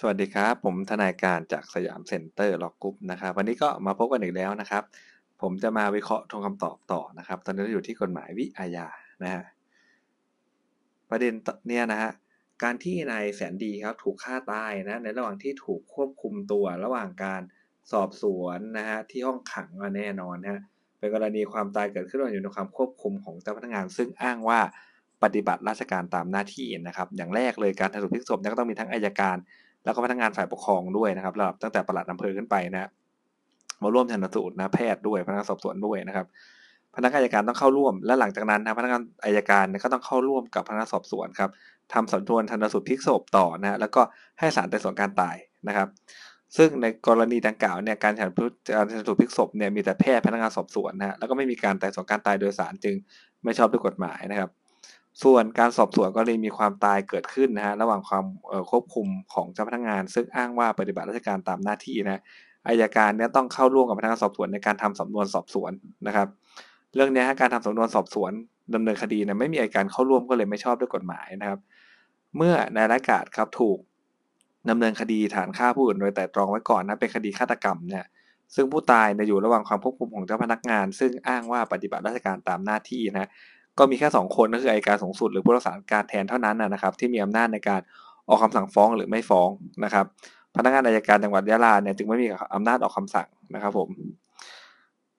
สวัสดีครับ ผมทนายการจาก Siam Center Law Group นะครับ วันนี้ก็มาพบกันอีกแล้วนะครับ ผมจะมาวิเคราะห์ธงคำตอบต่อนะครับ ตอนนี้เราอยู่ที่กฎหมายวิอาญานะฮะประเด็นเนี่ยนะฮะการที่นายแสนดีครับถูกฆ่าตายนะในระหว่างที่ถูกควบคุมตัวระหว่างการสอบสวนนะฮะที่ห้องขังแน่นอนฮะเป็นกรณีความตายเกิดขึ้นอยู่ในความควบคุมของเจ้าพนักงาน ซึ่งอ้างว่าปฏิบัติราชการตามหน้าที่นะครับ อย่างแรกเลยการชันสูตรพลิกศพนี่ก็ต้องมีทั้งอัยการ แล้วก็พนักงานฝ่ายปกครองด้วยนะครับระดับตั้งแต่ปลัดอำเภอขึ้นไปนะมาร่วมชันสูตรนะแพทย์ด้วยพนักงานสอบสวนด้วยนะครับ พนักงานอัยการต้องเข้าร่วม และหลังจากนั้นนะพนักงานอัยการก็ต้องเข้าร่วมกับพนักงานสอบสวนครับทำสำนวนชันสูตรพลิกศพต่อนะแล้วก็ให้ศาลไต่สวนการตายนะครับ ซึ่งในกรณีดังกล่าวเนี่ยการชันสูตรการชันสูตรพลิกศพเนี่ยมีแต่แพทย์พนักงานสอบสวนนะฮะแล้วก็ไม่มีการไต่สวนการตายโดยศาลจึงไม่ชอบด้วยกฎหมายนะครับ ส่วนการสอบสวนก็เลยมีความตายเกิดขึ้นนะฮะระหว่างความควบคุมของเจ้าพนักงาน ซึ่งอ้างว่าปฏิบัติราชการตามหน้าที่นะอายการเนี่ยต้องเข้าร่วมกับพนักงานสอบสวนในการทำสำนวนสอบสวนนะครับ เรื่องนี้การทำสำนวนสอบสวนดำเนินคดีเนี่ยไม่มีอายการเข้าร่วมก็เลยไม่ชอบด้วยกฎหมายนะครับ เมื่อนายรักาศครับถูกดำเนินคดีฐานฆ่าผู้อื่นโดยแต่ตรองไว้ก่อนนะเป็นคดีฆาตกรรมเนี่ยซึ่งผู้ตายเนี่ยอยู่ระหว่างความควบคุมของเจ้าพนักงาน ซึ่งอ้างว่าปฏิบัติราชการตามหน้าที่นะ ก็มีแค่ 2 คนก็คืออัยการสูงสุดหรือผู้รักษาการแทนเท่านั้นนะครับ ที่มีอำนาจในการออกคำสั่งฟ้องหรือไม่ฟ้องนะครับ พนักงานอัยการจังหวัดยะลาเนี่ยจึงไม่มีอำนาจออกคำสั่งนะครับผม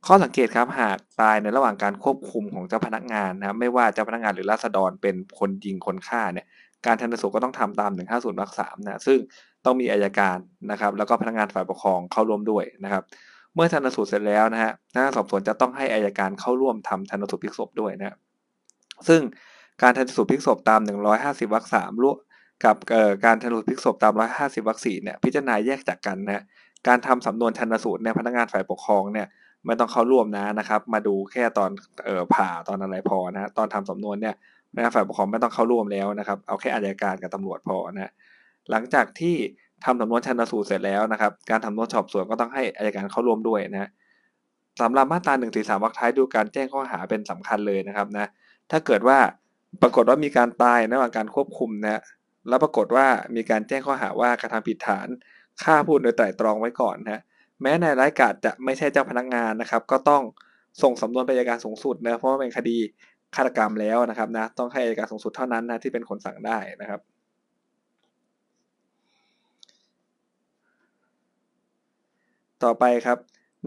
ข้อสังเกตครับหากตายในระหว่างการควบคุมของเจ้าพนักงานนะครับไม่ว่าเจ้าพนักงานหรือราษฎรเป็นคนยิงคนฆ่าเนี่ยการทันสูตรก็ต้องทำตาม 150วรรคสามนะซึ่งต้องมีอายการนะครับ แล้วก็พนักงานฝ่ายปกครองเข้าร่วมด้วยนะครับ เมื่อชันสูตรเสร็จแล้วนะฮะนักงาสอบสวนจะต้องให้อายการเข้าร่วมทำชันสูตรพลิกศพด้วยนะ ซึ่งการทันสูตรพลิกศพตาม 150วรรคสามร่วมกับการทันสูตรพลิกศพตาม 150วรรคสี่เนี่ยพิจารณาแยกจากกันนะการทำสำนวนชันสูตรเนี่ยพนักงานฝ่ายปกครองเนี่ยไม่ต้องเข้าร่วมนะนะครับ มาดูแค่ตอนเอ่อผ่าตอนอะไรพอนะตอนทำสำนวนเนี่ยพนักงานฝ่ายปกครองไม่ต้องเข้าร่วมแล้วนะครับ เอาแค่อายการกับตำรวจพอนะหลังจากที่ทำสำนวนชันสูตรเสร็จแล้วนะครับ การทำสำนวนสอบสวนก็ต้องให้อายการเข้าร่วมด้วยนะสำหรับมาตราหนึ่งสี่สามวรรคท้ายดูการแจ้งข้อหาเป็นสำคัญเลยนะครับนะ ถ้าเกิดว่าปรากฏว่ามีการตายระหว่างการควบคุมนะแล้วปรากฏว่ามีการแจ้งข้อหาว่ากระทำผิดฐานฆ่าผู้โดยไตร่ตรองไว้ก่อนนะแม้ในรายกาศจะไม่ใช่เจ้าพนักงานนะครับ ก็ต้องส่งสำนวนไปอัยการสูงสุดนะเพราะว่าเป็นคดีฆาตกรรมแล้วนะครับนะต้องให้อัยการสูงสุดเท่านั้นนะที่เป็นคนสั่งได้นะครับต่อไปครับ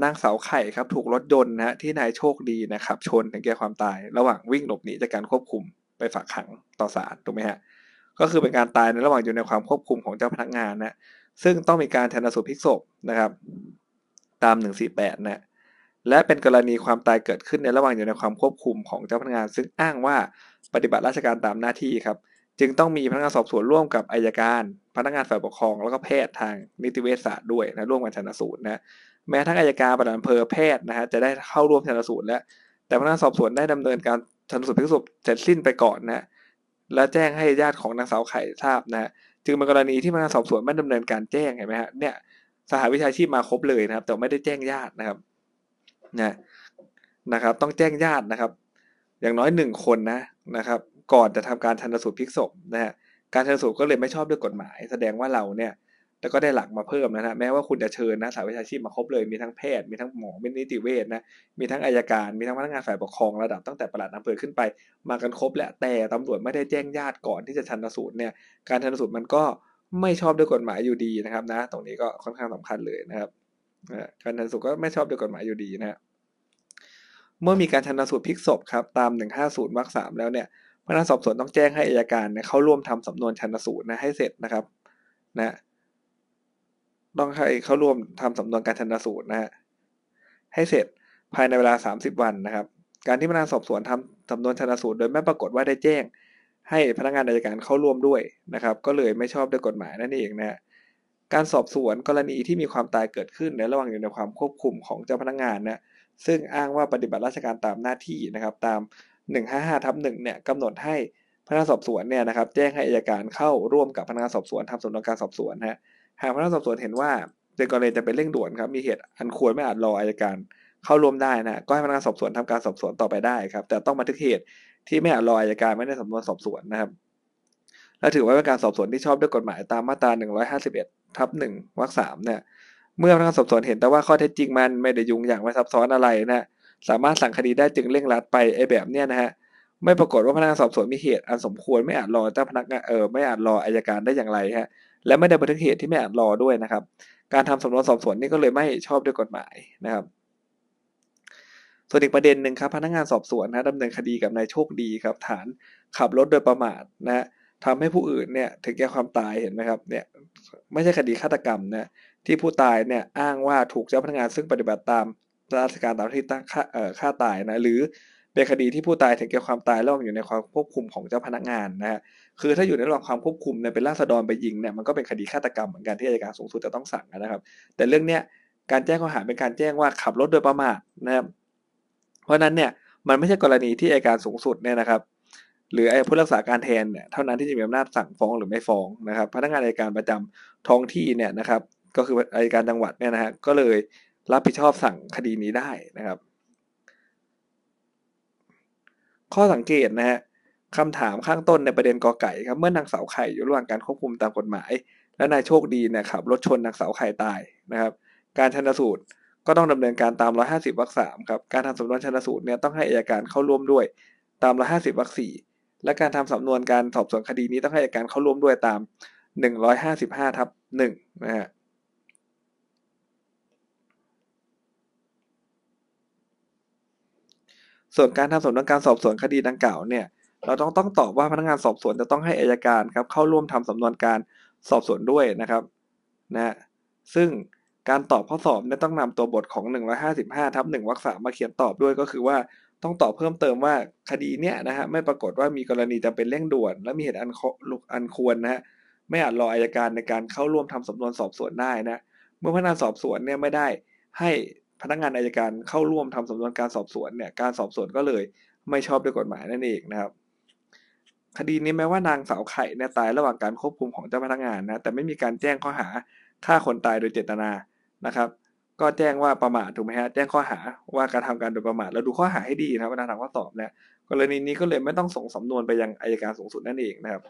นางสาวไข่ครับถูกรถยนต์นะฮะที่นายโชคดีนะครับ ชนถึงแก่ความตายระหว่างวิ่งหลบหนีจากการควบคุมไปฝากขังต่อศาลถูกไหมฮะก็คือเป็นการตายในระหว่างอยู่ในความควบคุมของเจ้าพนักงานนะซึ่งต้องมีการชันสูตรพลิกศพนะครับ ตาม 148 นะและเป็นกรณีความตายเกิดขึ้นในระหว่างอยู่ในความควบคุมของเจ้าพนักงาน ซึ่งอ้างว่าปฏิบัติราชการตามหน้าที่ครับ จึงต้องมีพนักงานสอบสวนร่วมกับอายการ พนักงานฝ่ายปกครองแล้วก็แพทย์ทางนิติเวชศาสตร์ด้วยนะร่วมกันชันสูตรนะ แม้ทั้งอายการปลัดอำเภอแพทย์นะฮะจะได้เข้าร่วมชันสูตรแล้ว แต่พนักงานสอบสวนได้ดำเนินการชันสูตรพลิกศพเสร็จสิ้นไปก่อนนะและแจ้งให้ญาติของนางสาวไข่ทราบนะจึงเป็นกรณีที่พนักงานสอบสวนไม่ดำเนินการแจ้งเห็นไหมฮะเนี่ยสหวิชาชีพมาครบเลยนะครับ แต่ไม่ได้แจ้งญาตินะครับนะนะครับ ต้องแจ้งญาตินะครับ อย่างน้อยหนึ่งคนนะนะครับ ก่อนจะทำการชันสูตรพลิกศพนะฮะการชันสูตรก็เลยไม่ชอบด้วยกฎหมาย แสดงว่าเราเนี่ย แล้วก็ได้หลักมาเพิ่มนะฮะแม้ว่าคุณจะเชิญนะสายวิชาชีพมาครบเลยมีทั้งแพทย์มีทั้งหมอมีนิติเวชนะมีทั้งอายการมีทั้งพนักงานฝ่ายปกครองระดับตั้งแต่ประหลัดอำเภอขึ้นไปมากันครบแหละแต่ตำรวจไม่ได้แจ้งญาติก่อนที่จะชันสูตรเนี่ยการชันสูตรมันก็ไม่ชอบด้วยกฎหมายอยู่ดีนะครับนะ ตรงนี้ก็ค่อนข้างสำคัญเลยนะครับการชันสูตรก็ไม่ชอบด้วยกฎหมายอยู่ดีนะเมื่อมีการชันสูตรพลิกศพครับตาม 150วรรคสามแล้วเนี่ยพนักงานสอบสวนต้องแจ้งให้อัยการเนี่ยเข้าร่วมทำสำนวนชันสูตรนะให้เสร็จนะครับนะ ต้องให้เขาร่วมทำสำนวนการชันสูตรนะฮะให้เสร็จภายในเวลา 30 วันนะครับ การที่พนักงานสอบสวนทำสำนวนชันสูตร โดยไม่ปรากฏว่าได้แจ้ง ให้พนักงานอายการเข้าร่วมด้วยนะครับ ก็เลยไม่ชอบด้วยกฎหมายนั่นเองนะฮะการสอบสวนกรณีที่มีความตายเกิดขึ้นในระหว่างอยู่ในความควบคุมของเจ้าพนักงานนะซึ่งอ้างว่าปฏิบัติราชการตามหน้าที่นะครับ ตาม 155ทับ1เนี่ยกำหนดให้พนักงานสอบสวนเนี่ยนะครับ แจ้งให้อายการเข้าร่วมกับพนักงานสอบสวนทำสำนวนการสอบสวนฮะ หากพนักงานสอบสวนเห็นว่าเป็นกรณีจะเป็นเร่งด่วนครับมีเหตุอันควรไม่อาจรออายการเข้าร่วมได้นะก็ให้พนักงานสอบสวนทำการสอบสวนต่อไปได้ครับ แต่ต้องบันทึกเหตุที่ไม่อาจรออายการไม่ได้สำนวนสอบสวนนะครับและถือว่าเป็นการสอบสวนที่ชอบด้วยกฎหมายตามมาตรา 151 ทับหนึ่งวรรคสามเนี่ยเมื่อพนักงานสอบสวนเห็นแต่ว่าข้อเท็จจริงมันไม่ได้ยุ่งอย่างไม่ซับซ้อนอะไรนะสามารถสั่งคดีได้จึงเร่งรัดไปไอ้แบบเนี้ยนะฮะ ไม่ปรากฏว่าพนักงานสอบสวนมีเหตุอันสมควรไม่อาจรอเจ้าพนักงานเออไม่อาจรออายการได้อย่างไรฮะและไม่ได้บันทึกเหตุที่ไม่อาจรอด้วยนะครับ การทำสำนวนสอบสวนนี่ก็เลยไม่ชอบด้วยกฎหมายนะครับ ส่วนอีกประเด็นหนึ่งครับพนักงานสอบสวนนะดำเนินคดีกับนายโชคดีครับ ฐานขับรถโดยประมาทนะฮะทำให้ผู้อื่นเนี่ยถึงแก่ความตายเห็นไหมครับเนี่ยไม่ใช่คดีฆาตกรรมนะที่ผู้ตายเนี่ยอ้างว่าถูกเจ้าพนักงานซึ่งปฏิบัติตามราชการตามที่ตั้งค่าตายนะหรือ เป็นคดีที่ผู้ตายถึงแก่ความตายระหว่างอยู่ในความควบคุมของเจ้าพนักงานนะฮะคือถ้าอยู่ในระหว่างความควบคุมเนี่ยเป็นราษฎรไปยิงเนี่ยมันก็เป็นคดีฆาตกรรมเหมือนกันที่อัยการสูงสุดจะต้องสั่งนะครับ แต่เรื่องเนี้ยการแจ้งข้อหาเป็นการแจ้งว่าขับรถโดยประมาทนะครับ เพราะนั้นเนี่ยมันไม่ใช่กรณีที่อัยการสูงสุดเนี่ยนะครับ หรือไอ้ผู้รักษาการแทนเนี่ยเท่านั้นที่จะมีอำนาจสั่งฟ้องหรือไม่ฟ้องนะครับ พนักงานอัยการประจำท้องที่เนี่ยนะครับ ก็คืออัยการจังหวัดเนี่ยนะฮะก็เลยรับผิดชอบสั่งคดีนี้ได้นะครับ ข้อสังเกตนะฮะคำถามข้างต้นในประเด็นกอไก่ครับเมื่อนางสาวไข่อยู่ระหว่างการควบคุมตามกฎหมาย และนายโชคดีเนี่ยขับรถชนนางสาวไข่ตายนะครับ การชันสูตรก็ต้องดำเนินการตาม 150วรรคสามครับการทำสำนวนชันสูตรเนี่ยต้องให้อัยการเข้าร่วมด้วยตาม 150วรรคสี่และการทำสำนวนการสอบสวนคดีนี้ต้องให้อัยการเข้าร่วมด้วยตาม 155ทับหนึ่งนะฮะ ส่วนการทำสำนวนการสอบสวนคดีดังกล่าวเนี่ยเราต้องต้องตอบว่าพนักงานสอบสวนจะต้องให้อายการครับเข้าร่วมทำสำนวนการสอบสวนด้วยนะครับนะซึ่งการตอบข้อสอบเนี่ยต้องนำตัวบทของ 155ทับ1วรรคสามมาเขียนตอบด้วยก็คือว่าต้องตอบเพิ่มเติมว่าคดีเนี้ยนะฮะไม่ปรากฏว่ามีกรณีจำเป็นเร่งด่วน และมีเหตุอันอันควรนะฮะไม่อาจรออายการในการเข้าร่วมทำสำนวนสอบสวนได้นะเมื่อพนักงานสอบสวนเนี่ยไม่ได้ให้ พนักงานอายการเข้าร่วมทำสำนวนการสอบสวนเนี่ยการสอบสวนก็เลยไม่ชอบด้วยกฎหมายนั่นเองนะครับ คดีนี้แม้ว่านางสาวไข่เนี่ยตายระหว่างการควบคุมของเจ้าพนักงานนะแต่ไม่มีการแจ้งข้อหาฆ่าคนตายโดยเจตนานะครับ ก็แจ้งว่าประมาทถูกไหมฮะแจ้งข้อหาว่าการทำการโดยประมาทแล้วดูข้อหาให้ดีนะครับเวลาทำข้อสอบเนี่ยกรณีนี้ก็เลยไม่ต้องส่งสำนวนไปยังอายการสูงสุดนั่นเองนะครับ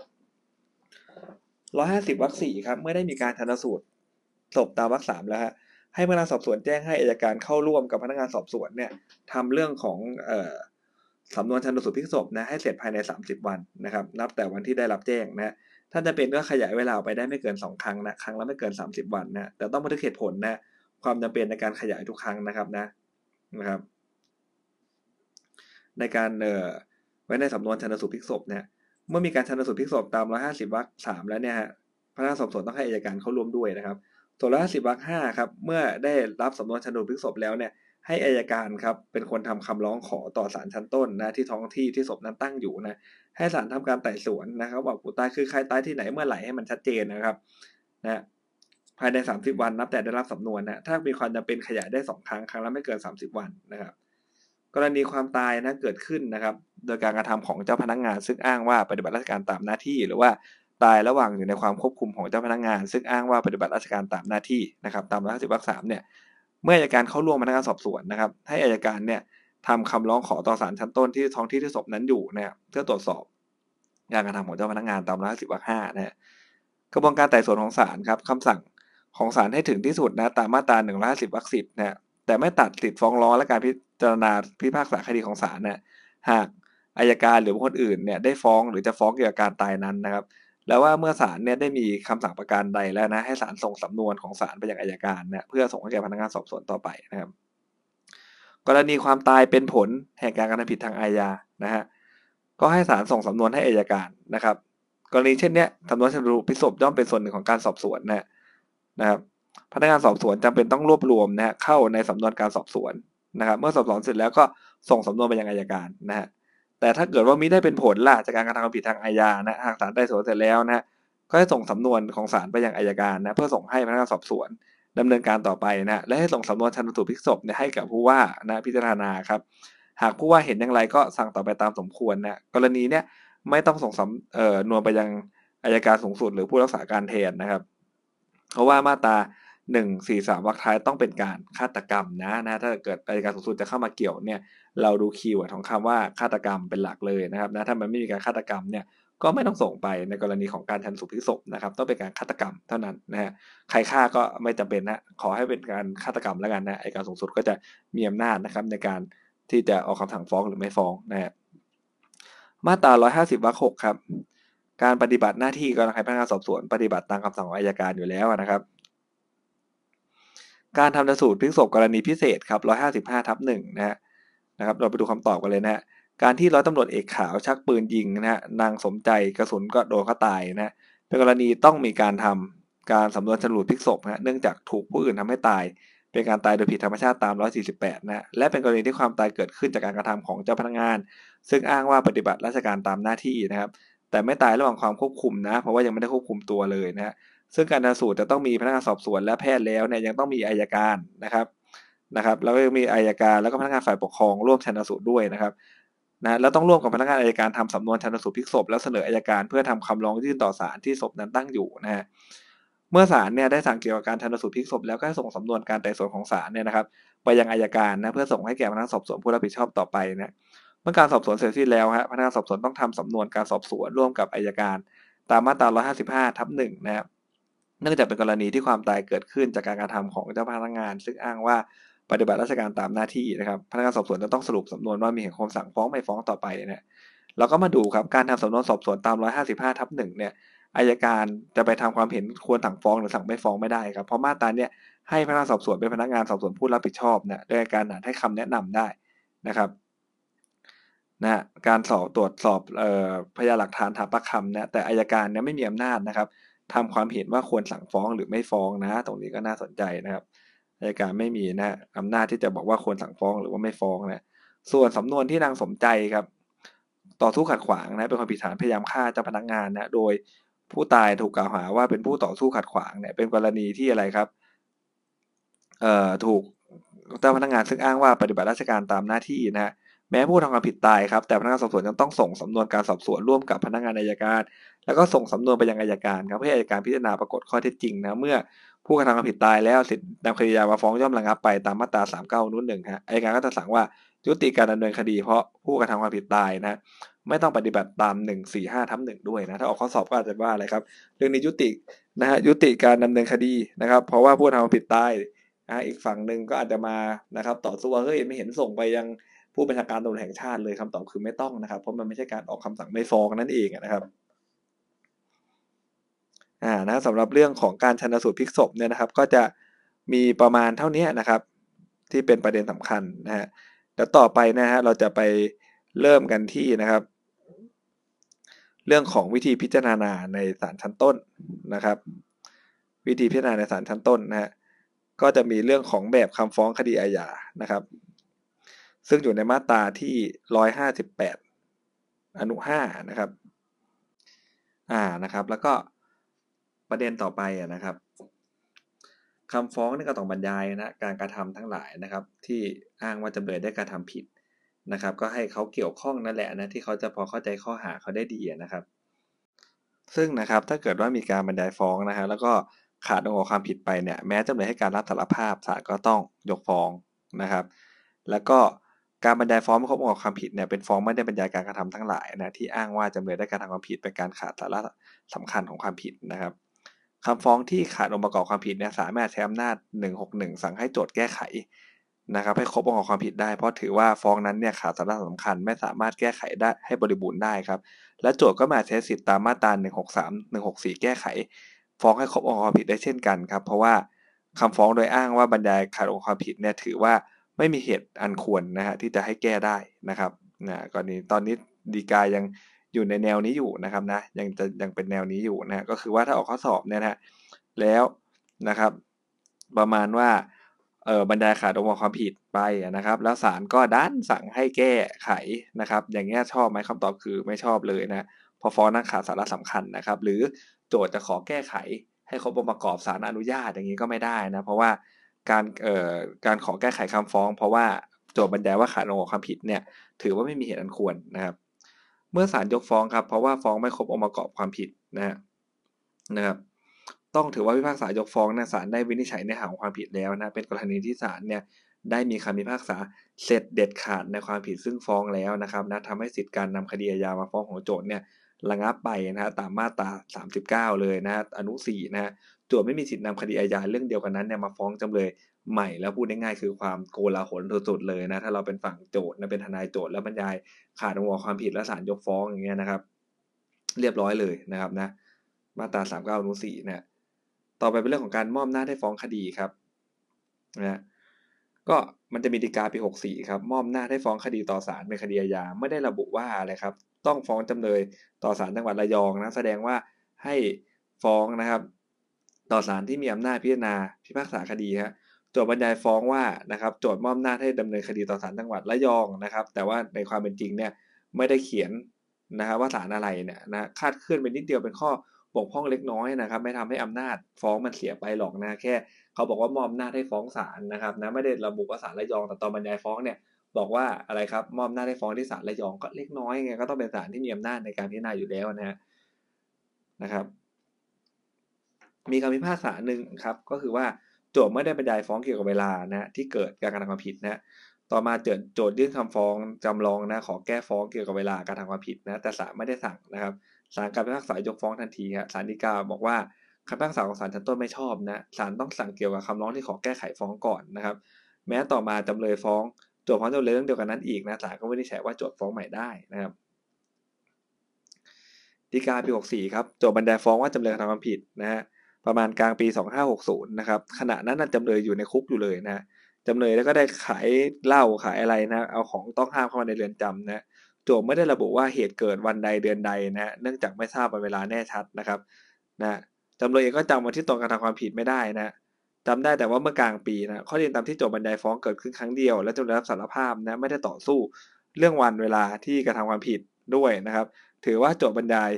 ร้อยห้าสิบวรรคสี่ครับเมื่อได้มีการชันสูตรศพตามวรรคสามแล้วฮะ ให้พนักงานสอบสวนแจ้งให้อายการเข้าร่วมกับพนักงานสอบสวนเนี่ยทำเรื่องของออสำนวนชันสูตรพลิกศพนะให้เสร็จภายใน 30 วันนะครับ นับแต่วันที่ได้รับแจ้งนะถ้าจะเป็นก็ขยายเวลาไปได้ไม่เกิน 2 ครั้งนะครั้งละไม่เกิน 30 วันนะแต่ต้องบันทึกเหตุผลนะความจำเป็นในการขยายทุกครั้งนะครับนะนะครับ ในการเอ่อไว้ในสำนวนชันสูตรพลิกศพเนี่ยเมื่อมีการชันสูตรพลิกศพตาม 150วรรคสามแล้วเนี่ยฮะพนักงานสอบสวนต้องให้อายการเข้าร่วมด้วยนะครับ ส่วนร้อยห้าสิบวรรคห้าครับเมื่อได้รับสำนวนชันสูตรพลิกศพแล้วเนี่ยให้อายการครับเป็นคนทำคำร้องขอต่อศาลชั้นต้นนะที่ท้องที่ที่ศพนั้นตั้งอยู่นะให้ศาลทำการไต่สวนนะครับว่าผู้ตายคือใครตายที่ไหนเมื่อไหร่ให้มันชัดเจนนะครับนะภายใน 30 วันนับแต่ได้รับสำนวนนะถ้ามีความจำเป็นขยายได้ 2 ครั้งครั้งละไม่เกิน 30 วันนะครับ กรณีความตายนะเกิดขึ้นนะครับ โดยการกระทำของเจ้าพนักงาน ซึ่งอ้างว่าปฏิบัติราชการตามหน้าที่หรือว่า ตายระหว่างอยู่ในความควบคุมของเจ้าพนักงาน ซึ่งอ้างว่าปฏิบัติราชการตามหน้าที่นะครับตามร้อยสิบวรรคสามเนี่ยเมื่ออัยการเข้าร่วมพนักงานสอบสวนนะครับ ให้อัยการเนี่ยทำคำร้องขอต่อศาลชั้นต้นที่ท้องที่ที่ศพนั้นอยู่นะครับเพื่อตรวจสอบการกระทำของเจ้าพนักงานตามร้อยสิบวรรคห้านะฮะกระบวนการไต่สวนของศาลครับคำสั่งของศาลให้ถึงที่สุดนะตามมาตราหนึ่งร้อยสิบวรรคสิบนะแต่ไม่ตัดสิทธิฟ้องร้องและการพิจารณาพิพากษาคดีของศาลนะหากอายการหรือบุคคลอื่นเนี่ยได้ฟ้องหรือจะฟ้องเกี่ยวกับการตายนั้นนะครับ แล้วว่าเมื่อศาลเนี่ยได้มีคำสั่งประการใดแล้วนะให้ศาลส่งสำนวนของศาลไปยังอายการเนะเพื่อส่งให้แก่พนักงานสอบสวนต่อไปนะครับกรณีความตายเป็นผลแห่งการกระทำผิดทางอาญานะฮะก็ให้ศาลส่งสำนวนให้อายการนะครับ กรณีเช่นเนี้ยสำนวนชันสูพิศพย่อมเป็นส่วนหนึ่งของการสอบสวนนะนะครับพนักงานสอบสวนจำเป็นต้องรวบรวมนะฮะเข้าในสำนวนการสอบสวนนะครับ เมื่อสอบสวนเสร็จแล้วก็ส่งสำนวนไปยังอายการนะฮะ แต่ถ้าเกิดว่ามิได้เป็นผลล่ะจากการกระทำความผิดทางอาญานะหากศาลไต่สวนเสร็จแล้วนะก็ให้ส่งสำนวนของศาลไปยังอายการนะเพื่อส่งให้พนักงานสอบสวนดำเนินการต่อไปนะและให้ส่งสำนวนชันสูตรพลิกศพให้กับผู้ว่านะพิจารณาครับ หากผู้ว่าเห็นอย่างไรก็สั่งต่อไปตามสมควรนะกรณีเนี้ยไม่ต้องส่งสำเอ่อนวนไปยังอายการสูงสุดหรือผู้รักษาการแทนนะครับ เพราะว่ามาตรา หนึ่งสี่สามวรรคท้ายต้องเป็นการฆาตกรรมนะนะถ้าเกิดอัยการสูงสุดจะเข้ามาเกี่ยวเนี่ยเราดู keyword ของคำว่าฆาตกรรมเป็นหลักเลยนะครับนะถ้ามันไม่มีการฆาตกรรมเนี่ยก็ไม่ต้องส่งไปในกรณีของการชันสูตรพลิกศพนะครับต้องเป็นการฆาตกรรมเท่านั้นนะฮะใครฆ่าก็ไม่จำเป็นนะขอให้เป็นการฆาตกรรมแล้วกันนะอัยการสูงสุดก็จะมีอำนาจนะครับในการที่จะออกคำสั่งฟ้องหรือไม่ฟ้องนะฮะมาตรา 150 วรรค 6 ครับ การปฏิบัติหน้าที่กรณีพนักงานสอบสวน ปฏิบัติตามคำสั่งของอายการอยู่แล้วนะครับ การทำสูตรพลิกศพกรณีพิเศษครับ155ทับ1นะฮะนะครับ เราไปดูคำตอบกันเลยนะฮะการที่ร้อยตำรวจเอกขาวชักปืนยิงนะฮะนางสมใจกระสุนก็โดนเขาตายนะเป็นกรณีต้องมีการทำการสำนวนชันสูตรพลิกศพนะเนื่องจากถูกผู้อื่นทำให้ตาย เป็นการตายโดยผิดธรรมชาติตาม 148 นะและเป็นกรณีที่ความตายเกิดขึ้นจากการกระทำของเจ้าพนักงาน ซึ่งอ้างว่าปฏิบัติราชการตามหน้าที่นะครับแต่ไม่ตายระหว่างความควบคุมนะ เพราะว่ายังไม่ได้ควบคุมตัวเลยนะฮะ ซึ่งการชนสูตรจะต้องมีพนักงานสอบสวนและแพทย์แล้วเนี่ยยังต้องมีอายการนะครับนะครับ แล้วก็ยังมีอายการแล้วก็พนักงานฝ่ายปกครองร่วมชันสูตรด้วยนะครับนะแล้วต้องร่วมกับพนักงานอายการทำสำนวนชันสูตรพลิกศพแล้วเสนออายการเพื่อทำคำร้องยื่นต่อศาลที่ศพนั้นตั้งอยู่นะฮะเมื่อศาลเนี่ยได้สั่งเกี่ยวกับการชันสูตรพลิกศพแล้วก็ส่งสำนวนการไต่สวนของศาลเนี่ยนะครับ ไปยังอายการนะเพื่อส่งให้แก่พนักงานสอบสวนผู้รับผิดชอบต่อไปนะเมื่อการสอบสวนเสร็จสิ้นแล้วฮะพนักงานสอบสวนต้องทำสำนวนการสอบสวนร่วมกับอายการ ตามมาตรา 155 ทับ1นะครับ เนื่องจากเป็นกรณีที่ความตายเกิดขึ้นจากการกระทำของเจ้าพนักงาน ซึ่งอ้างว่าปฏิบัติราชการตามหน้าที่นะครับพนักงานสอบสวนจะต้องสรุปสำนวนว่ามีเหตุคำสั่งฟ้องไม่ฟ้องต่อไปเนี่ยเราก็มาดูครับการทำสำนวนสอบสวนตาม 155ทับ1เนี่ยอายการจะไปทำความเห็นควรสั่งฟ้องหรือสั่งไม่ฟ้องไม่ได้ครับเพราะมาตราเนี่ยให้พนักงานสอบสวนเป็นพนักงานสอบสวนผู้รับผิดชอบเนะโดยการให้คำแนะนำได้นะครับนะการสอบตรวจสอบพยานหลักฐานถามประคำนะแต่อายการเนี่ยไม่มีอำนาจนะครับ ทำความเห็นว่าควรสั่งฟ้องหรือไม่ฟ้องนะ ตรงนี้ก็น่าสนใจนะครับอายการไม่มีนะอำนาจที่จะบอกว่าควรสั่งฟ้องหรือว่าไม่ฟ้องนะ ส่วนสำนวนที่นางสมใจครับ ต่อสู้ขัดขวางนะเป็นความผิดฐานพยายามฆ่าเจ้าพนักงานนะโดยผู้ตายถูกกล่าวหาว่าเป็นผู้ต่อสู้ขัดขวางเนี่ยเป็นกรณีที่อะไรครับเอ่อถูกเจ้าพนักงานซึ่งอ้างว่าปฏิบัติราชการตามหน้าที่นะฮะ แม้ผู้ทำความผิดตายครับแต่พนักงานสอบสวนยังต้องส่งสำนวนการสอบสวนร่วมกับพนักงานอายการ แล้วก็ส่งสำนวนไปยังอายการครับเพื่ออายการพิจารณาปรากฏข้อเท็จจริงนะเมื่อผู้กระทำความผิดตายแล้วสิทธินำคดียามาฟ้องย่อมระงับไปตามมาตรา39นุ่นหนึ่งฮะอายการก็จะสั่งว่ายุติการดำเนินคดี เพราะผู้กระทำความผิดตายนะไม่ต้องปฏิบัติตาม 145ทับหนึ่งด้วยนะถ้าออกข้อสอบก็อาจจะว่าอะไรครับเรื่องนี้ยุตินะฮะยุติการดำเนินคดีนะครับ เพราะว่าผู้ทำความผิดตายนะอีกฝั่งหนึ่งก็อาจจะมานะครับต่อสู้ว่าเฮ้ยไม่เห็นส่งไปยัง ผู้บัญชาการตำรวจแห่งชาติเลยคำตอบคือไม่ต้องนะครับ เพราะมันไม่ใช่การออกคำสั่งไม่ฟ้องนั่นเองนะครับอ่านะสำหรับเรื่องของการชนสูตรพลิกศพเนี่ยนะครับ ก็จะมีประมาณเท่านี้นะครับ ที่เป็นประเด็นสำคัญนะฮะเดี๋ยวต่อไปนะฮะเราจะไปเริ่มกันที่นะครับ เรื่องของวิธีพิจารณาในศาลชั้นต้นนะครับ วิธีพิจารณาในศาลชั้นต้นนะฮะก็จะมีเรื่องของแบบคำฟ้องคดีอาญานะครับ ซึ่งอยู่ในมาตราที่ร้อยห้าสิบแปดอนุห้านะครับ อ่านะครับ แล้วก็ประเด็นต่อไปนะครับคำฟ้องนี่ก็ต้องบรรยายนะการกระทำทั้งหลายนะครับ ที่อ้างว่าจำเลยได้กระทำผิดนะครับ ก็ให้เขาเกี่ยวข้องนั่นแหละนะที่เขาจะพอเข้าใจข้อหาเขาได้ดีนะครับ ซึ่งนะครับถ้าเกิดว่ามีการบรรยายฟ้องนะฮะแล้วก็ขาดองค์ความผิดไปเนี่ยแม้จำเลยให้การรับสารภาพศาลก็ต้องยกฟ้องนะครับ แล้วก็ การบรรยายฟ้องไม่ครบองค์ความผิดเนี่ยเป็นฟ้องไม่ได้บรรยายการกระทำทั้งหลายนะที่อ้างว่าจำเลยได้การทำความผิดเป็นการขาดสาระสำคัญของความผิดนะครับคำฟ้องที่ขาดองค์ประกอบความผิดเนี่ยสามารถใช้อำนาจ 161 สั่งให้โจทย์แก้ไขนะครับให้ครบองค์ประกอบความผิดได้ เพราะถือว่าฟ้องนั้นเนี่ยขาดสาระสำคัญไม่สามารถแก้ไขได้ให้บริบูรณ์ได้ครับและโจทย์ก็มาใช้สิทธิตามมาตรา 163 164 แก้ไข ฟ้องให้ครบองค์ประกอบความผิดได้เช่นกันครับเพราะว่าคำฟ้องโดยอ้างว่าบรรยายขาดองค์ความผิดเนี่ยถือว่า ไม่มีเหตุอันควรนะฮะที่จะให้แก้ได้นะครับนะกรณีตอนนี้ดีกายังอยู่ในแนวนี้อยู่นะครับนะยังจะยังเป็นแนวนี้อยู่นะก็คือว่าถ้าออกข้อสอบเนี่ยนะแล้วนะครับ ประมาณว่าเออบรรยาขาดองค์ความผิดไปนะครับ แล้วศาลก็ดันสั่งให้แก้ไขนะครับ อย่างเงี้ยชอบไหมคำตอบคือไม่ชอบเลยนะพอฟ้องนักขาดสาระสำคัญนะครับ หรือโจทย์จะขอแก้ไขให้ครบองค์ประกอบศาลอนุญาตอย่างนี้ก็ไม่ได้นะเพราะว่า การเอ่อการขอแก้ไขคำฟ้อง เพราะว่าโจทย์บรรยายว่าขาดองค์ความผิดเนี่ยถือว่าไม่มีเหตุอันควรนะครับ เมื่อศาลยกฟ้องครับ เพราะว่าฟ้องไม่ครบองค์ประกอบความผิดนะฮะนะครับต้องถือว่าพิพากษายกฟ้องนะศาลได้วินิจฉัยในหาของความผิดแล้วนะเป็นกรณีที่ศาลเนี่ยได้มีคำพิพากษาเสร็จเด็ดขาดในความผิดซึ่งฟ้องแล้วนะครับนะทำให้สิทธิการนำคดีอาญามาฟ้องของโจทย์เนี่ยระงับไปนะฮะตามมาตรา 39 เลยนะฮะอนุ4นะฮะ โจทย์ไม่มีสิทธินำคดีอาญาเรื่องเดียวกันนั้นเนี่ยมาฟ้องจำเลยใหม่แล้วพูดง่ายๆคือความโกลาหลสุดๆเลยนะถ้าเราเป็นฝั่งโจทย์นะเป็นทนายโจทย์แล้วบรรยายขาดองค์ความผิดและศาลยกฟ้องอย่างเงี้ยนะครับ เรียบร้อยเลยนะครับนะมาตรา39อนุ4นะต่อไปเป็นเรื่องของการมอบหน้าให้ฟ้องคดีครับนะก็มันจะมีฎีกาปี 64 ครับมอบหน้าให้ฟ้องคดีต่อศาลเป็นคดีอาญาไม่ได้ระบุว่าอะไรครับ ต้องฟ้องจำเลยต่อศาลจังหวัดระยองนะแสดงว่าให้ฟ้องนะครับ ต่อศาลที่มีอำนาจพิจารณาพิพากษาคดีครับโจทย์บรรยายฟ้องว่านะครับโจทย์มอบหน้าให้ดำเนินคดีต่อศาลจังหวัดระยองนะครับ แต่ว่าในความเป็นจริงเนี่ยไม่ได้เขียนนะครับว่าศาลอะไรเนี่ยนะคาดเคลื่อนไปนิดเดียวเป็นข้อบกพร่องเล็กน้อยนะครับ ไม่ทำให้อำนาจฟ้องมันเสียไปหรอกนะแค่ เขาบอกว่ามอบอำนาจให้ฟ้องศาลนะครับนะไม่ได้ระบุว่าศาลระยองแต่ตอนบรรยายฟ้องเนี่ยบอกว่าอะไรครับมอบอำนาจให้ฟ้องที่ศาลระยองก็เล็กน้อยไงก็ต้องเป็นศาลที่มีอำนาจในการพิจารณาอยู่แล้วนะฮะนะครับ มีคำพิพากษาหนึ่งครับ ก็คือว่าโจทย์ไม่ได้บรรยายฟ้องเกี่ยวกับเวลานะที่เกิดการกระทำความผิดนะต่อมาเจอโจทย์ยื่นคำฟ้องจำลองนะขอแก้ฟ้องเกี่ยวกับเวลาการทำความผิดนะแต่ศาลไม่ได้สั่งนะครับศาลการพิพากษายกฟ้องทันทีครับศาลฎีกาบอกว่าคำพิพากษาของศาลชั้นต้นไม่ชอบนะศาลต้องสั่งเกี่ยวกับคำร้องที่ขอแก้ไขฟ้องก่อนนะครับ แม้ต่อมาจำเลยฟ้องโจทย์ฟ้องจำเลยเรื่องเดียวกันนั้นอีกนะศาลก็ไม่ได้แฉว่าโจทย์ฟ้องใหม่ได้นะครับฎีกาปี64ครับโจทย์บรรยายฟ้องว่าจำเลยทำความผิดนะฮะ ประมาณกลางปี 2560 นะครับขณะนั้นจำเลยอยู่ในคุกอยู่เลยนะจำเลยแล้วก็ได้ขายเหล้าขายอะไรนะเอาของต้องห้ามเข้ามาในเรือนจำนะโจทไม่ได้ระบุว่าเหตุเกิดวันใดเดือนใดนะเนื่องจากไม่ทราบวันเวลาแน่ชัดนะครับนะจำเลยเองก็จำวันที่ตรงการทำความผิดไม่ได้นะจำได้แต่ว่าเมื่อกลางปีนะข้อเรียนตามที่โจทบรรยายฟ้องเกิดขึ้นครั้งเดียว และจำเลยรับสารภาพนะไม่ได้ต่อสู้เรื่องวันเวลาที่กระทำความผิดด้วยนะครับ ถือว่าโจทบรรยาย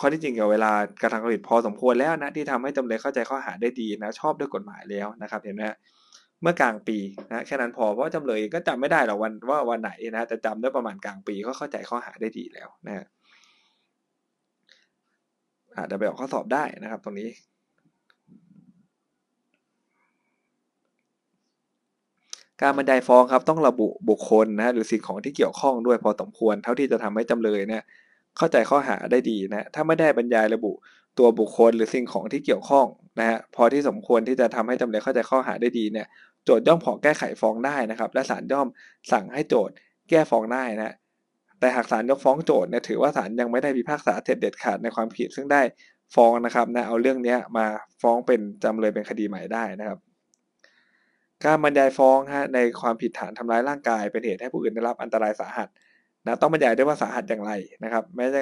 ข้อที่จริงเกี่ยวกับเวลาการทำความผิดพอสมควรแล้วนะที่ทำให้จำเลยเข้าใจข้อหาได้ดีนะชอบด้วยกฎหมายแล้วนะครับเห็นไหมเมื่อกลางปีนะแค่นั้นพอเพราะจำเลยก็จำไม่ได้หรอกวันว่าวันไหนนะแต่จำได้ประมาณกลางปีก็เข้าใจข้อหาได้ดีแล้วนะอาจจะไปออกข้อสอบได้นะครับ ตรงนี้ การบรรยายฟ้องครับต้องระบุบุคคลนะหรือสิ่งของที่เกี่ยวข้องด้วยพอสมควร เท่าที่จะทำให้จำเลยเนี่ย เข้าใจข้อหาได้ดีนะถ้าไม่ได้บรรยายระบุตัวบุคคลหรือสิ่งของที่เกี่ยวข้องนะฮะพอที่สมควรที่จะทำให้จำเลยเข้าใจข้อหาได้ดีเนี่ยโจทย่อมขอแก้ไขฟ้องได้นะครับ และศาลย่อมสั่งให้โจทย์แก้ฟ้องได้นะแต่หากศาลยกฟ้องโจทย์เนี่ยถือว่าศาลยังไม่ได้พิพากษาเด็ดขาดในความผิด ซึ่งได้ฟ้องนะครับนะเอาเรื่องนี้มาฟ้องเป็นจำเลยเป็นคดีใหม่ได้นะครับ การบรรยายฟ้องฮะในความผิดฐานทำร้ายร่างกายเป็นเหตุให้ผู้อื่นได้รับอันตรายสาหัส นะต้องบรรยายได้ว่าสาหัสอย่างไรนะครับแม้จะ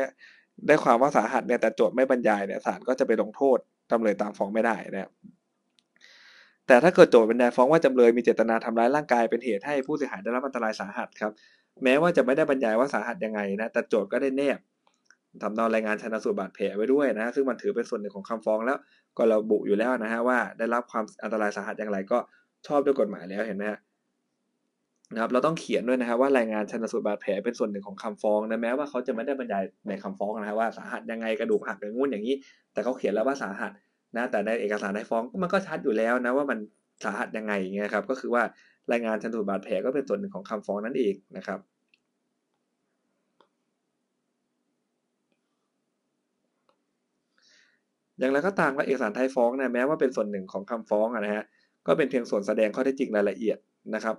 ได้ความว่าสาหัสเนี่ยแต่โจทย์ไม่บรรยายเนี่ยศาลก็จะไปลงโทษจำเลยตามฟ้องไม่ได้นะครับแต่ถ้าเกิดโจทย์บรรยายฟ้องว่าจำเลยมีเจตนาทำร้ายร่างกายเป็นเหตุให้ผู้เสียหายได้รับอันตรายสาหัสครับ แม้ว่าจะไม่ได้บรรยายว่าสาหัสยังไงนะแต่โจทย์ก็ได้แนบทำนองรายงานชนะสูตรบาดแผลไว้ด้วยนะ ซึ่งมันถือเป็นส่วนหนึ่งของคำฟ้องแล้วก็ระบุอยู่แล้วนะฮะว่าได้รับความอันตรายสาหัสอย่างไรก็ชอบด้วยกฎหมายแล้วเห็นไหมฮะ นะครับเราต้องเขียนด้วยนะครับว่ารายงานชันสูตรบาดแผลเป็นส่วนหนึ่งของคำฟ้องนะแม้ว่าเขาจะไม่ได้บรรยายในคำฟ้องนะครับว่าสาหัสยังไงกระดูกหักอย่างงู้นอย่างนี้ แต่เขาเขียนแล้วว่าสาหัสนะแต่ในเอกสารในฟ้องมันก็ชัดอยู่แล้วนะว่ามันสาหัสยังไงเงี้ยครับก็คือว่ารายงานชันสูตรบาดแผลก็เป็นส่วนหนึ่งของคำฟ้องนั่นเองนะครับอย่างไรก็ตามว่าเอกสารท้ายฟ้องนะแม้ว่าเป็นส่วนหนึ่งของคำฟ้องนะฮะก็เป็นเพียงส่วนแสดงข้อเท็จจริงรายละเอียดนะครับ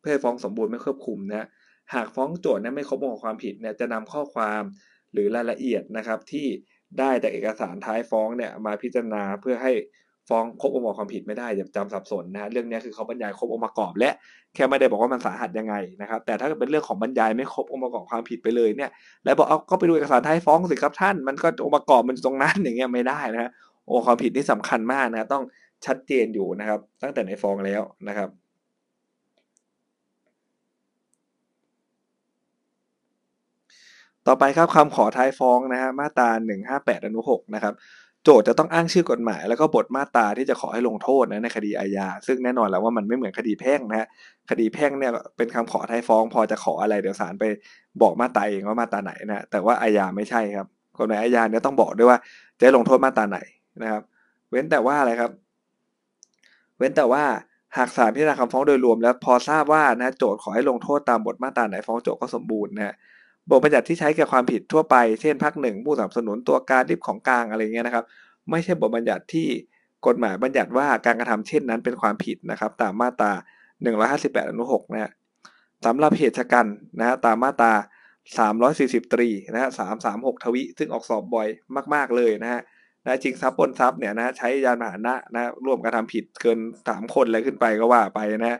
เพื่อฟ้องสมบูรณ์ไม่ครอบคลุมนะหากฟ้องโจทย์นั้นไม่ครบองค์ความผิดเนี่ยจะนำข้อความหรือรายละเอียดนะครับที่ได้จากเอกสารท้ายฟ้องเนี่ยมาพิจารณาเพื่อให้ฟ้องครบองค์ความผิดไม่ได้อย่าจำสับสนนะเรื่องนี้คือเขาบรรยายครบองค์ประกอบ และแค่ไม่ได้บอกว่ามันสาหัสยังไงนะครับแต่ถ้าเป็นเรื่องของบรรยายไม่ครบองค์ประกอบความผิดไปเลยเนี่ยแล้วบอกเอาก็ไปดูเอกสารท้ายฟ้องสิครับท่าน มันก็องค์ประกอบมันตรงนั้นอย่างเงี้ยไม่ได้นะองค์ความผิดนี่สำคัญมากนะต้องชัดเจนอยู่นะครับ ตั้งแต่ในฟ้องแล้วนะครับ ต่อไปครับคำขอท้ายฟ้องนะฮะมาตรา158อนุ6นะครับโจทย์จะต้องอ้างชื่อกฎหมาย แล้วก็บทมาตราที่จะขอให้ลงโทษนะในคดีอาญาซึ่งแน่นอนแล้วว่ามันไม่เหมือนคดีแพ่งนะฮะคดีแพ่งเนี่ยเป็นคำขอท้ายฟ้อง พอจะขออะไรเดี๋ยวศาลไปบอกมาตราเองว่ามาตราไหนนะแต่ว่าอาญาไม่ใช่ครับกฎหมายอาญาเนี่ยต้องบอกด้วยว่าจะลงโทษมาตราไหนนะครับ เว้นแต่ว่าอะไรครับ เว้นแต่ว่าหากศาลพิจารณาคำฟ้องโดยรวม แล้วพอทราบว่านะโจทย์ขอให้ลงโทษตามบทมาตราไหนฟ้องโจทย์ก็สมบูรณ์นะฮะ บทบัญญัติที่ใช้แก่ความผิดทั่วไป เช่นพักหนึ่งผู้สนับสนุนตัวการริบของกลางอะไรเงี้ยนะครับ ไม่ใช่บทบัญญัติที่กฎหมายบัญญัติว่าการกระทำเช่นนั้นเป็นความผิดนะครับ ตามมาตรา 158 อนุ 6 นะฮะสำหรับเหตุชะกันนะฮะตามมาตรา 340 ตรีนะฮะ336 ทวิ ซึ่งออกสอบบ่อยมาก ๆ เลยนะฮะนะจริงทรัพย์ปนทรัพย์เนี่ยนะใช้ยานพาหนะนะร่วมกระทำผิดเกินสามคนอะไรขึ้นไปก็ว่าไปนะ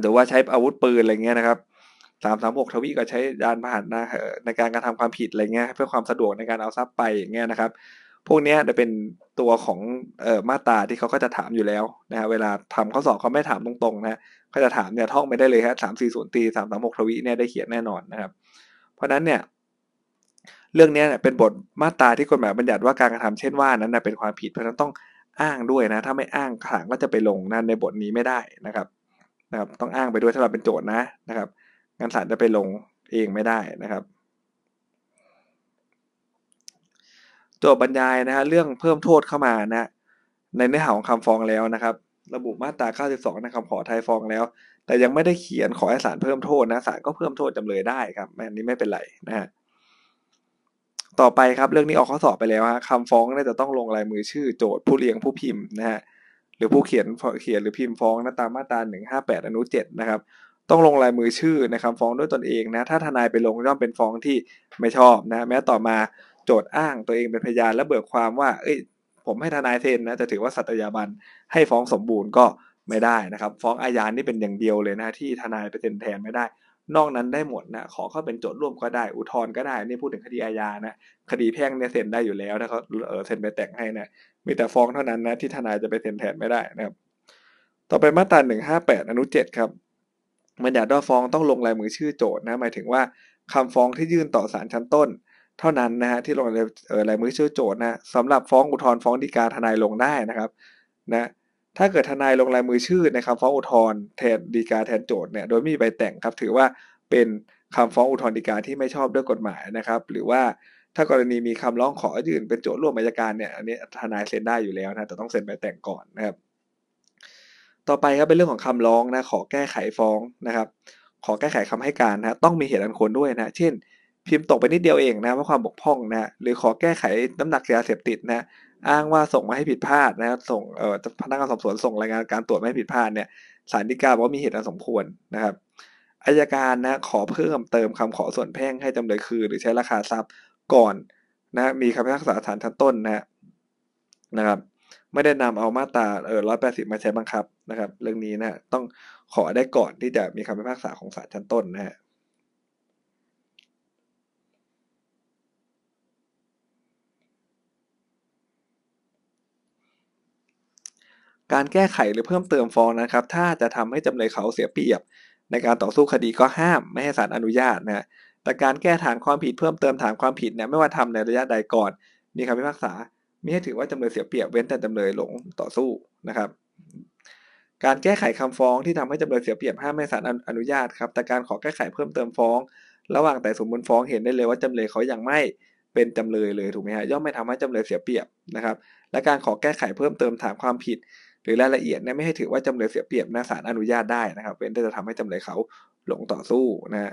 หรือว่าใช้อาวุธปืนอะไรเงี้ยนะครับ สามสามหกทวีก็ใช้ยานพาหนะในการกระทำความผิดอะไรเงี้ยเพื่อความสะดวกในการเอาทรัพย์ไปอย่างเงี้ยนะครับ พวกนี้จะเป็นตัวของเอ่อมาตราที่เขาก็จะถามอยู่แล้วนะฮะเวลาทำข้อสอบเขาไม่ถามตรงๆนะเขาจะถามเนี่ยท่องไม่ได้เลยฮะสามสี่ศูนย์ตีสามสามหกทวีเนี่ยได้เขียนแน่นอนนะครับ เพราะนั้นเนี่ยเรื่องนี้เป็นบทมาตราที่กฎหมายบัญญัติว่าการกระทำเช่นว่านั้นเป็นความผิดเพราะฉะนั้นต้องอ้างด้วยนะ ถ้าไม่อ้างขังก็จะไปลงนั่นในบทนี้ไม่ได้นะครับนะครับ ต้องอ้างไปด้วยถ้าเราเป็นโจทย์นะนะครับ งั้นศาลจะไปลงเองไม่ได้นะครับโจทย์บรรยายนะฮะเรื่องเพิ่มโทษเข้ามานะในเนื้อหาของคำฟ้องแล้วนะครับ ระบุมาตรา 92 ในคำขอไทยฟ้องแล้ว แต่ยังไม่ได้เขียนขอให้ศาลเพิ่มโทษนะศาลก็เพิ่มโทษจำเลยได้ครับอันนี้ไม่เป็นไรนะฮะต่อไปครับเรื่องนี้ออกข้อสอบไปแล้วฮะคำฟ้องน่าจะต้องลงลายมือชื่อโจทย์ผู้เลี้ยงผู้พิมพ์นะฮะหรือผู้เขียนเขียนหรือพิมพ์ฟ้องนะตามมาตรา158 อนุ7นะครับ ต้องลงลายมือชื่อในคำฟ้องด้วยตนเองนะถ้าทนายไปลงย่อมเป็นฟ้องที่ไม่ชอบนะแม้ต่อมาโจทย์อ้างตัวเองเป็นพยานและเบิกความว่า เอ้ย ผมให้ทนายเซ็นนะจะถือว่าสัตยาบันให้ฟ้องสมบูรณ์ก็ไม่ได้นะครับ ฟ้องอาญานี่เป็นอย่างเดียวเลยนะที่ทนายไปเซ็นแทนไม่ได้ นอกนั้นได้หมดนะขอเข้าเป็นโจทย์ร่วมก็ได้ อุทธรณ์ก็ได้นี่พูดถึงคดีอาญานะคดีแพ่งเนี่ยเซ็นได้อยู่แล้วถ้าเขาเออเซ็นไปแต่งให้นะมีแต่ฟ้องเท่านั้นนะที่ทนายจะไปเซ็นแทนไม่ได้นะครับ ต่อไปมาตราหนึ่งห้าแปดอนุเจ็ดครับ มันอยากว่าฟ้องต้องลงลายมือชื่อโจทย์นะหมายถึงว่าคำฟ้องที่ยื่นต่อศาลชั้นต้น เท่านั้นนะฮะที่ลงลายมือชื่อโจทย์นะสำหรับฟ้องอุทธรณ์ฟ้องฎีกาทนายลงได้นะครับนะถ้าเกิดทนายลงลายมือชื่อในคำฟ้องอุทธรณ์แทนฎีกาแทนโจทย์เนี่ยโดยมีใบแต่งครับถือว่าเป็นคำฟ้องอุทธรณ์ฎีกาที่ไม่ชอบด้วยกฎหมายนะครับ หรือว่าถ้ากรณีมีคำร้องขอยื่นเป็นโจทย์ร่วมอัยการเนี่ยอันนี้ทนายเซ็นได้อยู่แล้วนะแต่ต้องเซ็นใบแต่งก่อนนะครับ ต่อไปครับเป็นเรื่องของคำร้องนะขอแก้ไขฟ้องนะครับ ขอแก้ไขคำให้การนะต้องมีเหตุอันควรด้วยนะเช่น พิมพ์ตกไปนิดเดียวเองนะเพราะความบกพร่องนะหรือขอแก้ไขน้ำหนักยาเสพติดนะอ้างว่าส่งมาให้ผิดพลาดนะส่งเอ่อพนักงานสอบสวนส่งรายงานการตรวจไม่ผิดพลาดเนี่ยศาลฎีกาบอกว่ามีเหตุอันสมควรนะครับอายการนะขอเพิ่มเติมคำขอส่วนแพ่งให้จำเลยคืนหรือใช้ราคาทรัพย์ก่อนนะมีคำพิพากษาศาลชั้นต้นนะนะครับ ไม่ได้นำเอามาตราเออร้อยแปดสิบมาใช้บังคับนะครับ เรื่องนี้นะต้องขอได้ก่อนที่จะมีคำพิพากษาของศาลชั้นต้นนะฮะการแก้ไขหรือเพิ่มเติมฟ้องนะครับ ถ้าจะทำให้จำเลยเขาเสียเปรียบ ในการต่อสู้คดีก็ห้ามไม่ให้ศาลอนุญาตนะแต่การแก้ฐานความผิดเพิ่มเติมฐานความผิดเนี่ยไม่ว่าทำในระยะใดก่อน มีคำพิพากษา ม่ให้ถือว่าจำเลยเสียเปรียบเว้นแต่จำเลยหลงต่อสู้นะครับ การแก้ไขคำฟ้องที่ทำให้จำเลยเสียเปรียบห้ามไม่ศาลอนุญาตครับ แต่การขอแก้ไขเพิ่มเติมฟ้อง ระหว่างแต่สมมูลฟ้องเห็นได้เลยว่าจำเลยเขายังไม่เป็นจำเลยเลยถูกไหมฮะย่อมไม่ทำให้จำเลยเสียเปรียบนะครับ และการขอแก้ไขเพิ่มเติมฐานความผิด หรือรายละเอียดเนี่ยไม่ให้ถือว่าจำเลยเสียเปรียบนะศาลอนุญาตได้นะครับเว้นแต่จะทำให้จำเลยเขาหลงต่อสู้นะ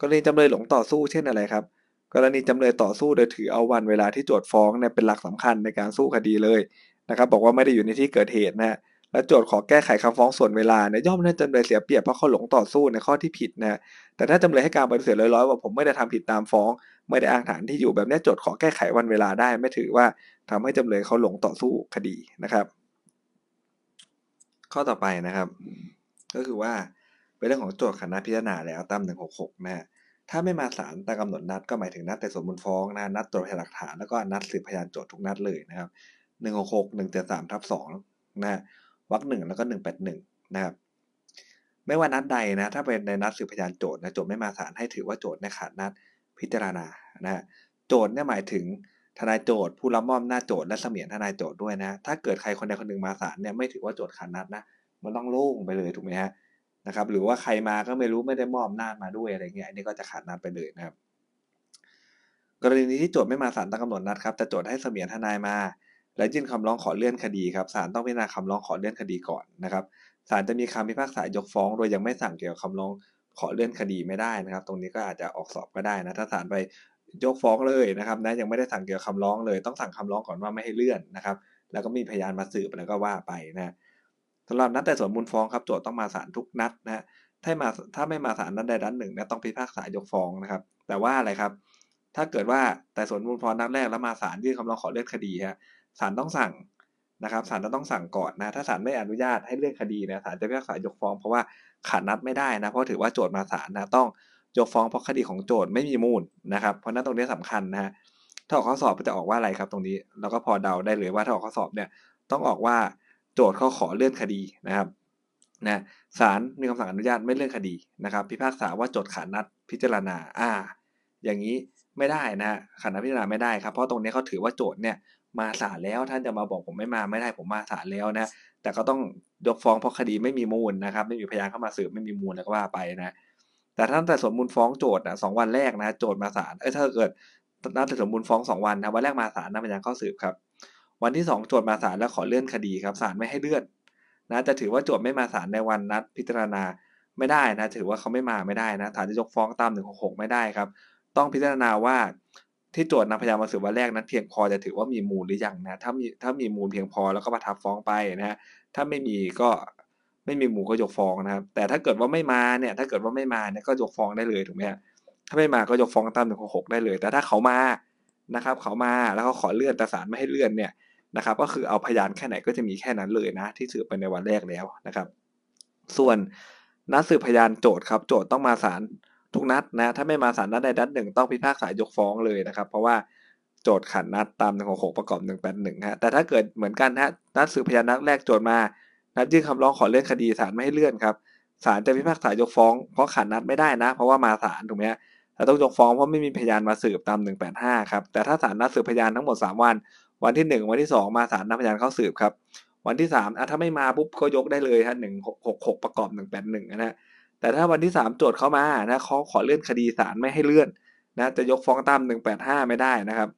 กรณีจำเลยหลงต่อสู้เช่นอะไรครับ กรณีจำเลยต่อสู้โดยถือเอาวันเวลาที่โจทกฟ้องเนี่ยเป็นหลักสำคัญในการสู้คดีเลยนะครับบอกว่าไม่ได้อยู่ในที่เกิดเหตุนะและโจทย์ขอแก้ไขคำฟ้องส่วนเวลาเนี่ยย่อมได้จำเลยเสียเปรียบเพราะเขาหลงต่อสู้ในข้อที่ผิดนะแต่ถ้าจำเลยให้การปฏิเสธลอยๆว่าผมไม่ได้ทำผิดตามฟ้อง ไม่ได้อ้างฐานที่อยู่แบบนี้โจทย์ขอแก้ไขวันเวลาได้ ไม่ถือว่าทำให้จำเลยเขาหลงต่อสู้คดีนะครับ ข้อต่อไปนะครับ ก็คือว่า เป็นเรื่องของโจทย์คณะพิจารณาแล้วตาม 166 นะฮะถ้าไม่มาศาลตามกำหนดนัดก็หมายถึงนัดแต่สมมูลฟ้องนะนัดตรวจพยานหลักฐานแล้วก็นัดสืบพยานโจทย์ทุกนัดเลยนะครับ 166 173ทับ2นะวรรคหนึ่งแล้วก็หนึ่งแปดหนึ่งนะครับ ไม่ว่านัดใดนะ ถ้าเป็นในนัดสืบพยานโจทย์นะโจทย์ไม่มาศาลให้ถือว่าโจทย์ในขาดนัดพิจารณานะฮะโจทย์เนี่ยหมายถึงทนายโจทย์ผู้รับมอบหน้าโจทย์และเสมียนทนายโจทย์ด้วยนะ ถ้าเกิดใครคนใดคนหนึ่งมาศาลเนี่ยไม่ถือว่าโจทย์ขาดนัดนะมันต้องโล่งไปเลยถูกไหมฮะ นะครับหรือว่าใครมาก็ไม่รู้ไม่ได้มอบหน้ามาด้วยอะไรเงี้ยอันนี้ก็จะขาดนัดไปเลยนะครับ กรณีที่โจทย์ไม่มาศาลตามกำหนดนัดครับแต่โจทย์ให้เสมียนทนายมา และยื่นคำร้องขอเลื่อนคดีครับศาลต้องพิจารณาคำร้องขอเลื่อนคดีก่อนนะครับศาลจะมีคำพิพากษายกฟ้อง โดยยังไม่สั่งเกี่ยวกับคำร้องขอเลื่อนคดีไม่ได้นะครับ ตรงนี้ก็อาจจะออกสอบก็ได้นะถ้าศาลไปยกฟ้องเลยนะครับนะยังไม่ได้สั่งเกี่ยวกับคำร้องเลย ต้องสั่งคำร้องก่อนว่าไม่ให้เลื่อนนะครับ แล้วก็มีพยานมาสืบแล้วก็ว่าไปนะ สำหรับนัดแต่ส่วนมูลฟ้องครับโจทย์ต้องมาศาลทุกนัดนะฮะถ้ามาถ้าไม่มาศาลนัดใดนัดหนึ่งนะต้องพิพากษายกฟ้องนะครับ แต่ว่าอะไรครับ ถ้าเกิดว่าแต่ส่วนมูลฟ้องนัดแรกแล้วมาศาลยื่นคำร้องขอเลื่อนคดีฮะศาลต้องสั่งนะครับศาลจะต้องสั่งก่อนนะถ้าศาลไม่อนุญาตให้เลื่อนคดีนะศาลจะพิพากษายกฟ้องเพราะว่าขาดนัดไม่ได้นะเพราะถือว่าโจทย์มาศาลนะต้องยกฟ้องเพราะคดีของโจทย์ไม่มีมูลนะครับ เพราะนั้นตรงนี้สำคัญนะฮะถ้าออกข้อสอบจะออกว่าอะไรครับตรงนี้เราก็พอเดาได้เลยว่าถ้าออกข้อสอบเนี่ยต้องออกว่า โจทย์เขาขอเลื่อนคดีนะครับนะศาลมีคำสั่งอนุญาตไม่เลื่อนคดีนะครับ พิพากษาว่าโจทย์ขานัดพิจารณาอ่า อย่างนี้ไม่ได้นะขานัดพิจารณาไม่ได้ครับ เพราะตรงนี้เขาถือว่าโจทย์เนี่ยมาศาลแล้วท่านจะมาบอกผมไม่มาไม่ได้ผมมาศาลแล้วนะ แต่ก็ต้องยกฟ้องเพราะคดีไม่มีมูลนะครับ ไม่มีพยานเข้ามาสืบไม่มีมูลแล้วก็ว่าไปนะแต่ท่านแต่สวนมูลฟ้องโจทย์นะสองวันแรกนะโจทย์มาศาลเอ้ยถ้าเกิดนัดแต่สวนมูลฟ้องสองวันนะวันแรกมาศาลนัดพยานเข้าสืบครับ วันที่สองโจทย์มาศาลแล้วขอเลื่อนคดีครับศาลไม่ให้เลื่อนนะจะถือว่าโจทย์ไม่มาศาลในวันนัดพิจารณาไม่ได้นะถือว่าเขาไม่มาไม่ได้นะศาลจะยกฟ้องตามหนึ่งหกไม่ได้ครับ ต้องพิจารณาว่าที่โจทย์นำพยานมาสืบวันแรกนั้นเพียงพอจะถือว่ามีมูลหรือยังนะถ้ามีถ้ามีมูลเพียงพอแล้วก็ประทับฟ้องไปนะฮะถ้าไม่มีก็ไม่มีมูลก็ยกฟ้องนะครับ แต่ถ้าเกิดว่าไม่มาเนี่ย ถ้าเกิดว่าไม่มาเนี่ยก็ยกฟ้องได้เลยถูกไหมถ้าไม่มาก็ยกฟ้องตามหนึ่งหกได้เลย แต่ถ้าเขามานะครับ เขามาแล้วเขาขอเลื่อนแต่ศาลไม่ให้เลื่อนเนี่ย นะครับก็คือเอาพยานแค่ไหนก็จะมีแค่นั้นเลยนะ ที่สืบไปในวันแรกแล้วนะครับ ส่วนนัดสืบพยานโจทย์ครับ โจทย์ต้องมาศาลทุกนัดนะถ้าไม่มาศาลนัดใดนัดหนึ่งต้องพิพากษายกฟ้องเลยนะครับ เพราะว่าโจทย์ขัดนัดตามหนึ่งหกประกอบหนึ่งแปดหนึ่งฮะแต่ถ้าเกิดเหมือนกันฮะนัดสืบพยานนัดแรกโจทย์มา นัดยื่นคำร้องขอเลื่อนคดีศาลไม่ให้เลื่อนครับศาลจะพิพากษายกฟ้องเพราะขัดนัดไม่ได้นะ เพราะว่ามาศาลถูกไหมฮะแต่ต้องยกฟ้องเพราะไม่มีพยานมาสืบตามหนึ่งแปดห้าครับ แต่ถ้าศาลนัดสืบพยานทั้งหมดสามวัน วันที่หนึ่งวันที่สองมาศาลนัดพยานเข้าสืบครับ วันที่สามถ้าไม่มาปุ๊บก็ยกได้เลยฮะหนึ่งหกหกประกอบหนึ่งแปดหนึ่งนะฮะแต่ถ้าวันที่สามโจทย์เข้ามานะเขาขอเลื่อนคดีศาลไม่ให้เลื่อนนะจะยกฟ้องตามหนึ่งแปดห้าไม่ได้นะครับ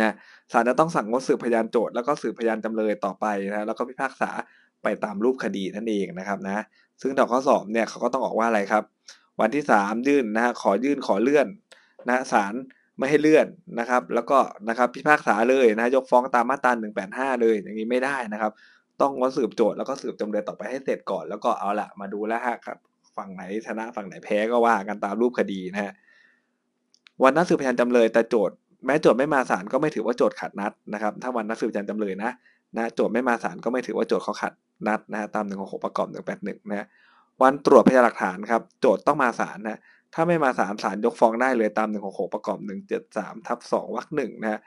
นะศาลจะต้องสั่งงดสืบพยานโจทย์แล้วก็สืบพยานจำเลยต่อไปนะแล้วก็พิพากษาไปตามรูปคดีนั่นเองนะครับนะซึ่งดอกข้อสอบเนี่ยเขาก็ต้องออกว่าอะไรครับ วันที่สามยื่นนะฮะขอยื่นขอเลื่อนนะศาล ไม่ให้เลื่อนนะครับ แล้วก็นะครับพิพากษาเลยนะยกฟ้องตามมาตราหนึ่งแปดห้าเลยอย่างนี้ไม่ได้นะครับ ต้องงดสืบโจทย์แล้วก็สืบจำเลยต่อไปให้เสร็จก่อน แล้วก็เอาละมาดูแล้วฮะครับฝั่งไหนชนะฝั่งไหนแพ้ก็ว่ากันตามรูปคดีนะฮะวันนัดสืบพยานจำเลยแต่โจทย์แม้โจทย์ไม่มาศาลก็ไม่ถือว่าโจทย์ขัดนัดนะครับ ถ้าวันนัดสืบพยานจำเลยนะนะโจทย์ไม่มาศาลก็ไม่ถือว่าโจทย์เขาขัดนัดนะตามหนึ่งหกประกอบหนึ่งแปดหนึ่งนะวันตรวจพยานหลักฐานครับโจทย์ต้องมาศาลนะ ถ้าไม่มาศาลศาลยกฟ้องได้เลยตามหนึ่งหกประกอบหนึ่งเจ็ดสามทับสองวรรคหนึ่งนะ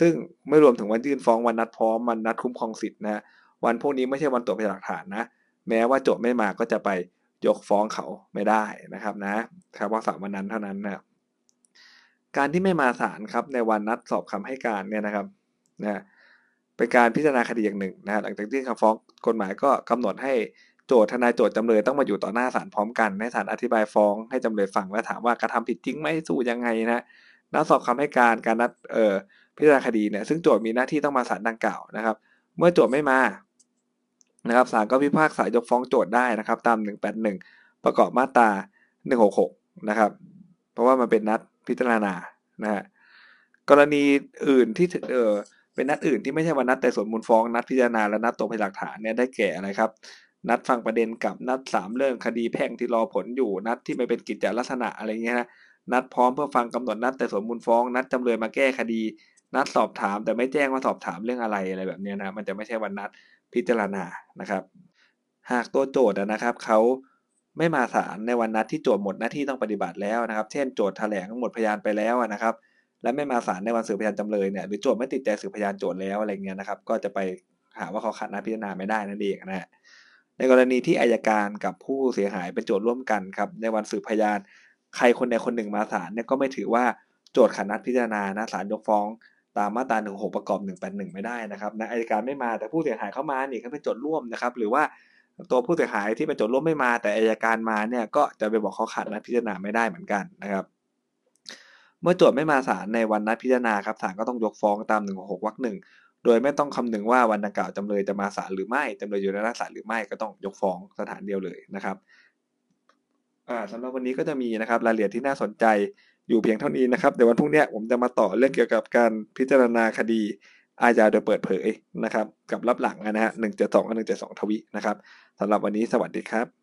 ซึ่งไม่รวมถึงวันยื่นฟ้องวันนัดพร้อมวันนัดคุ้มครองสิทธิ์นะวันพวกนี้ไม่ใช่วันตรวจพยานหลักฐานนะ แม้ว่าโจทย์ไม่มาก็จะไปยกฟ้องเขาไม่ได้นะครับนะครับว่าสามวันนั้นเท่านั้นนะการที่ไม่มาศาลครับในวันนัดสอบคำให้การเนี่ยนะครับนะเป็นการพิจารณาคดีอย่างหนึ่งนะหลังจากยื่นคำฟ้องกฎหมายก็กำหนดให้ โจทย์ทนายโจทย์จำเลยต้องมาอยู่ต่อหน้าศาลพร้อมกันให้ศาลอธิบายฟ้องให้จำเลยฟังและถามว่ากระทำผิดจริงไหมสู้ยังไงนะนัดสอบคำให้การการนัดเอ่อพิจารณาคดีเนี่ยซึ่งโจทย์มีหน้าที่ต้องมาศาลดังกล่าวนะครับ เมื่อโจทย์ไม่มานะครับศาลก็พิพากษายกฟ้องโจทย์ได้นะครับ ตาม 181 ประกอบมาตรา 166 นะครับ เพราะว่ามันเป็นนัดพิจารณานะฮะกรณีอื่นที่เออเป็นนัดอื่นที่ไม่ใช่วันนัดแต่ส่วนมูลฟ้องนัดพิจารณาและนัดตกพยานหลักฐานเนี่ยได้แก่อะไรครับ นัดฟังประเด็นกับนัดสามเรื่องคดีแพ่งที่รอผลอยู่นัดที่ไม่เป็นกิจจลักษณะอะไรเงี้ยนะนัดพร้อมเพื่อฟังกำหนดนัดแต่ส่วนมูลฟ้อง นัดจำเลยมาแก้คดี นัดสอบถามแต่ไม่แจ้งว่าสอบถามเรื่องอะไรอะไรแบบนี้นะมันจะไม่ใช่วันนัดพิจารณานะครับ หากตัวโจทย์นะครับเขาไม่มาศาลในวันนัดที่โจทย์หมดหน้าที่ต้องปฏิบัติแล้วนะครับ เช่นโจทย์แถลงหมดพยานไปแล้วนะครับ และไม่มาศาลในวันสืบพยานจำเลยเนี่ยหรือโจทย์ไม่ติดใจสืบพยานโจทย์แล้วอะไรเงี้ยนะครับ ก็จะไปหาว่าเขาขัดนัดพิจารณาไม่ได้นั่นเองนะฮะ ในกรณีที่อายการกับผู้เสียหายเป็นโจทย์ร่วมกันครับในวันสืบพยาน ใครคนใดคนหนึ่งมาศาลเนี่ยก็ไม่ถือว่าโจทย์ขัดนัดพิจารณานะศาลยกฟ้อง ตามมาตรา1 6 ประกอบ 181 ไม่ได้นะครับนะอายการไม่มาแต่ผู้เสียหายเข้ามานี่ก็เป็นโจทย์ร่วมนะครับหรือว่าตัวผู้เสียหายที่เป็นโจทย์ร่วมไม่มาแต่อายการมาเนี่ยก็จะไปบอกเขาขัดนัดพิจารณาไม่ได้เหมือนกันนะครับ เมื่อโจทย์ไม่มาศาลในวันนัดพิจารณาครับศาลก็ต้องยกฟ้องตาม 1 6วรรคหนึ่ง โดยไม่ต้องคำนึงว่าวันดังกล่าวจำเลยจะมาศาลหรือไม่จำเลยอยู่ในหน้าศาลหรือไม่ก็ต้องยกฟ้องสถานเดียวเลยนะครับสำหรับวันนี้ก็จะมีนะครับรายละเอียดที่น่าสนใจอยู่เพียงเท่านี้นะครับเดี๋ยววันพรุ่งนี้ผมจะมาต่อเรื่องเกี่ยวกับการพิจารณาคดีอาญาโดยเปิดเผยนะครับ กับรับหลังนะฮะหนึ่งเจ็ดสองกับหนึ่งเจ็ดสองทวินะครับสำหรับวันนี้สวัสดีครับ